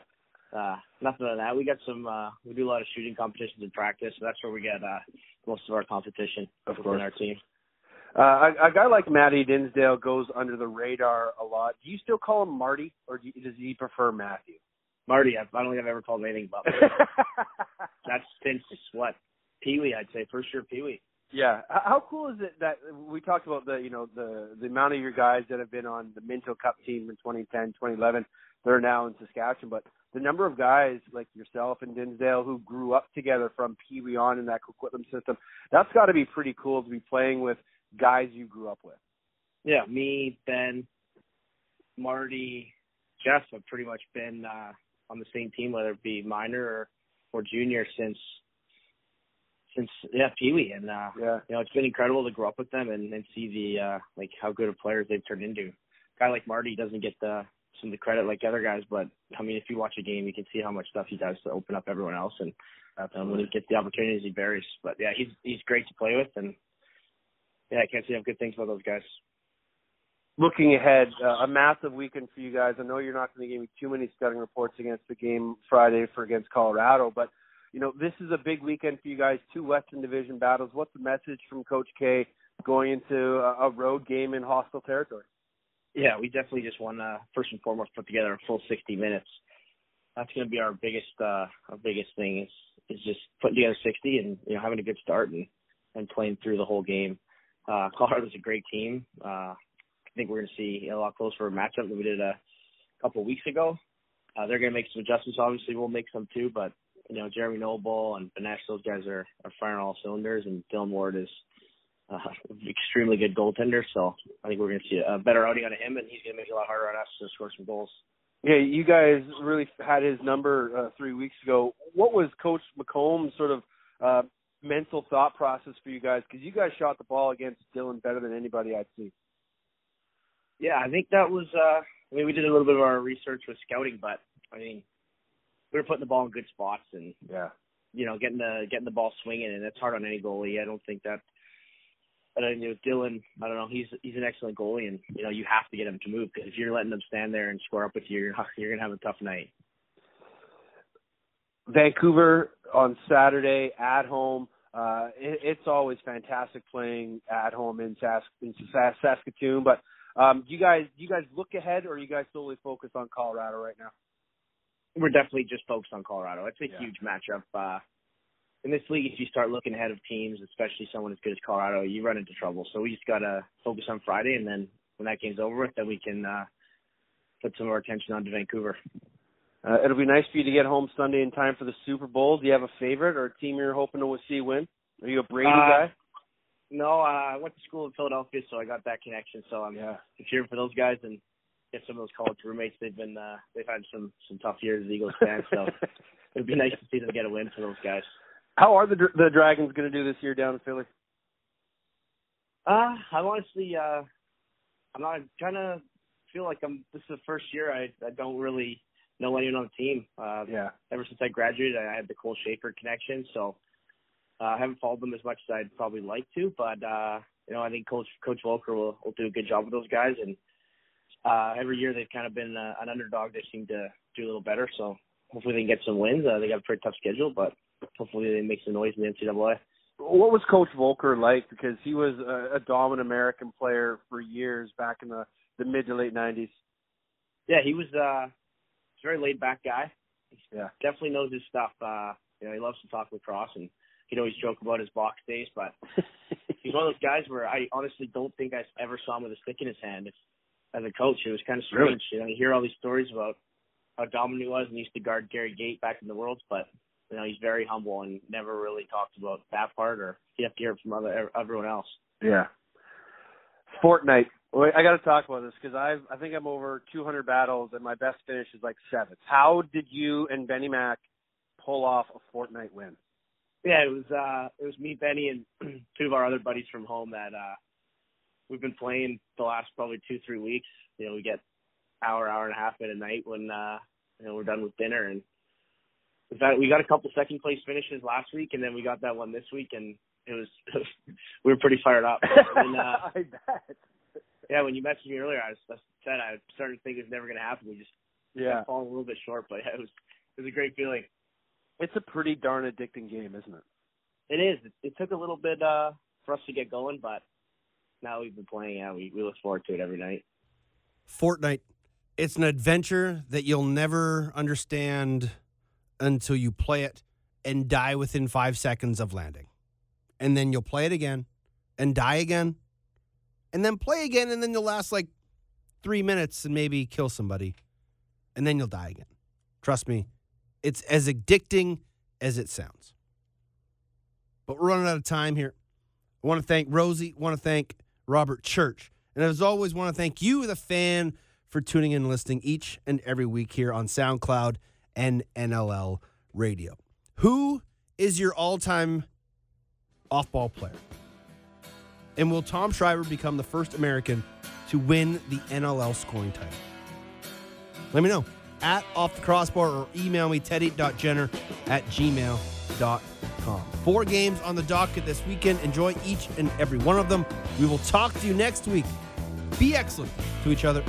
uh nothing of that. We got some uh we do a lot of shooting competitions in practice, so that's where we get uh most of our competition Of within course. our team. Uh, a, a guy like Matty Dinsdale goes under the radar a lot. Do you still call him Marty, or do you, does he prefer Matthew? Marty, I, don't think I've ever called him anything but that's since what Pee Wee, I'd say for sure Pee Wee. Yeah. How cool is it that we talked about the you know the the amount of your guys that have been on the Minto Cup team in 2010, 2011, they're now in Saskatchewan, but the number of guys like yourself and Dinsdale who grew up together from Pee Wee on in that Coquitlam system, that's got to be pretty cool to be playing with guys you grew up with. Yeah, me, Ben, Marty, Jeff have pretty much been uh on the same team, whether it be minor or or junior since since yeah, Pee Wee. And uh Yeah. you know, it's been incredible to grow up with them and, and see the uh like how good of players they've turned into. A guy like Marty doesn't get the some of the credit like other guys, but I mean if you watch a game you can see how much stuff he does to open up everyone else and um, when he gets the opportunities he varies. But yeah, he's he's great to play with and yeah, I can't say enough good things about those guys. looking ahead, uh, a massive weekend for you guys. I know you're not going to give me too many scouting reports against the game Friday for against Colorado, but you know this is a big weekend for you guys. Two Western Division battles. What's the message from Coach K going into a, a road game in hostile territory? Yeah, we definitely just want to first and foremost put together a full 60 minutes. That's going to be our biggest uh our biggest thing is is just putting together 60 and you know having a good start and and playing through the whole game. Uh Colorado's a great team. Uh I think we're going to see a lot closer matchup than we did a couple weeks ago. Uh they're going to make some adjustments. Obviously, we'll make some too, but you know Jeremy Noble and Benesh, those guys are are firing all cylinders, and Dylan Ward is uh, extremely good goaltender. So I think we're going to see a better outing out of him, and he's going to make it a lot harder on us to score some goals. Yeah, you guys really had his number uh, three weeks ago. What was Coach McComb sort of uh, mental thought process for you guys? Because you guys shot the ball against Dylan better than anybody I'd seen. Yeah, I think that was. uh I mean, we did a little bit of our research with scouting, but I mean, we were putting the ball in good spots and Yeah. you know getting the getting the ball swinging, and it's hard on any goalie. I don't think that. But I know Dylan. I don't know. He's he's an excellent goalie, and you know you have to get him to move because if you're letting them stand there and square up with you, you're, you're gonna have a tough night. Vancouver on Saturday at home. Uh, it, it's always fantastic playing at home in, Sask, in Sask, Saskatoon. But um, you guys, you guys look ahead, or are you guys solely focused on Colorado right now? We're definitely just focused on Colorado. It's a Yeah. huge matchup. Uh, in this league, if you start looking ahead of teams, especially someone as good as Colorado, you run into trouble. So we just gotta focus on Friday, and then when that game's over with, then we can uh, put some of our attention onto Vancouver. Uh, it'll be nice for you to get home Sunday in time for the Super Bowl. Do you have a favorite or a team you're hoping to see win? Are you a Brady Uh, guy? No, uh, I went to school in Philadelphia, so I got that connection. So I'm Yeah. cheering for those guys and get some of those college roommates. They've been uh, they've had some some tough years as Eagles fans, so it'd be nice to see them get a win for those guys. How are the the Dragons going to do this year down in Philly? Uh, I'm honestly, uh, I'm not kind of feel like I'm. This is the first year I I don't really know anyone on the team. Uh, Yeah. ever since I graduated, I had the Cole Schaefer connection, so uh, I haven't followed them as much as I'd probably like to. But uh, you know, I think Coach Coach Voelker will will do a good job with those guys, and uh, every year they've kind of been uh, an underdog. They seem to do a little better, so hopefully they can get some wins. Uh, they got a pretty tough schedule, but hopefully they make some noise in the NCAA. What was Coach Voelker like? Because he was a, a dominant American player for years back in the the mid to late '90s. Yeah, he was uh very laid back guy. Yeah. Definitely knows his stuff. Uh you know, he loves to talk lacrosse and he'd always joke about his box days, but he's one of those guys where I honestly don't think I ever saw him with a stick in his hand. If, as a coach, it was kind of strange. Really? You know, you hear all these stories about how dominant he was and he used to guard Gary Gait back in the Worlds, but you know, he's very humble and never really talked about that part or you have to hear it from other everyone else. Yeah. Fortnite. Wait, I got to talk about this because I I think I'm over 200 battles and my best finish is like seventh. How did you and Benny Mac pull off a Fortnite win? Yeah, it was uh it was me, Benny, and two of our other buddies from home that uh we've been playing the last probably two, three weeks. You know, we get hour, hour and a half in a night when uh you know we're done with dinner and in fact we got a couple second place finishes last week and then we got that one this week and it was we were pretty fired up. and uh I bet. Yeah, when you messaged me earlier I, was, I said I started to think it was never gonna happen. We just Yeah. kept falling a little bit short, but it was it was a great feeling. It's a pretty darn addicting game, isn't it? It is. It, it took a little bit uh for us to get going, but now we've been playing. Yeah, we we look forward to it every night. Fortnite. It's an adventure that you'll never understand until you play it and die within five seconds of landing. And then you'll play it again and die again. And then play again, and then you'll last like three minutes and maybe kill somebody. And then you'll die again. Trust me, it's as addicting as it sounds. But we're running out of time here. I want to thank Rosie, I want to thank Robert Church. And as always, want to thank you, the fan, for tuning in and listening each and every week here on SoundCloud and NLL Radio. Who is your all time off ball player? And will Tom Schreiber become the first American to win the NLL scoring title? Let me know at off the crossbar or email me teddy.jenner at gmail.com. Four games on the docket this weekend. Enjoy each and every one of them. We will talk to you next week. Be excellent to each other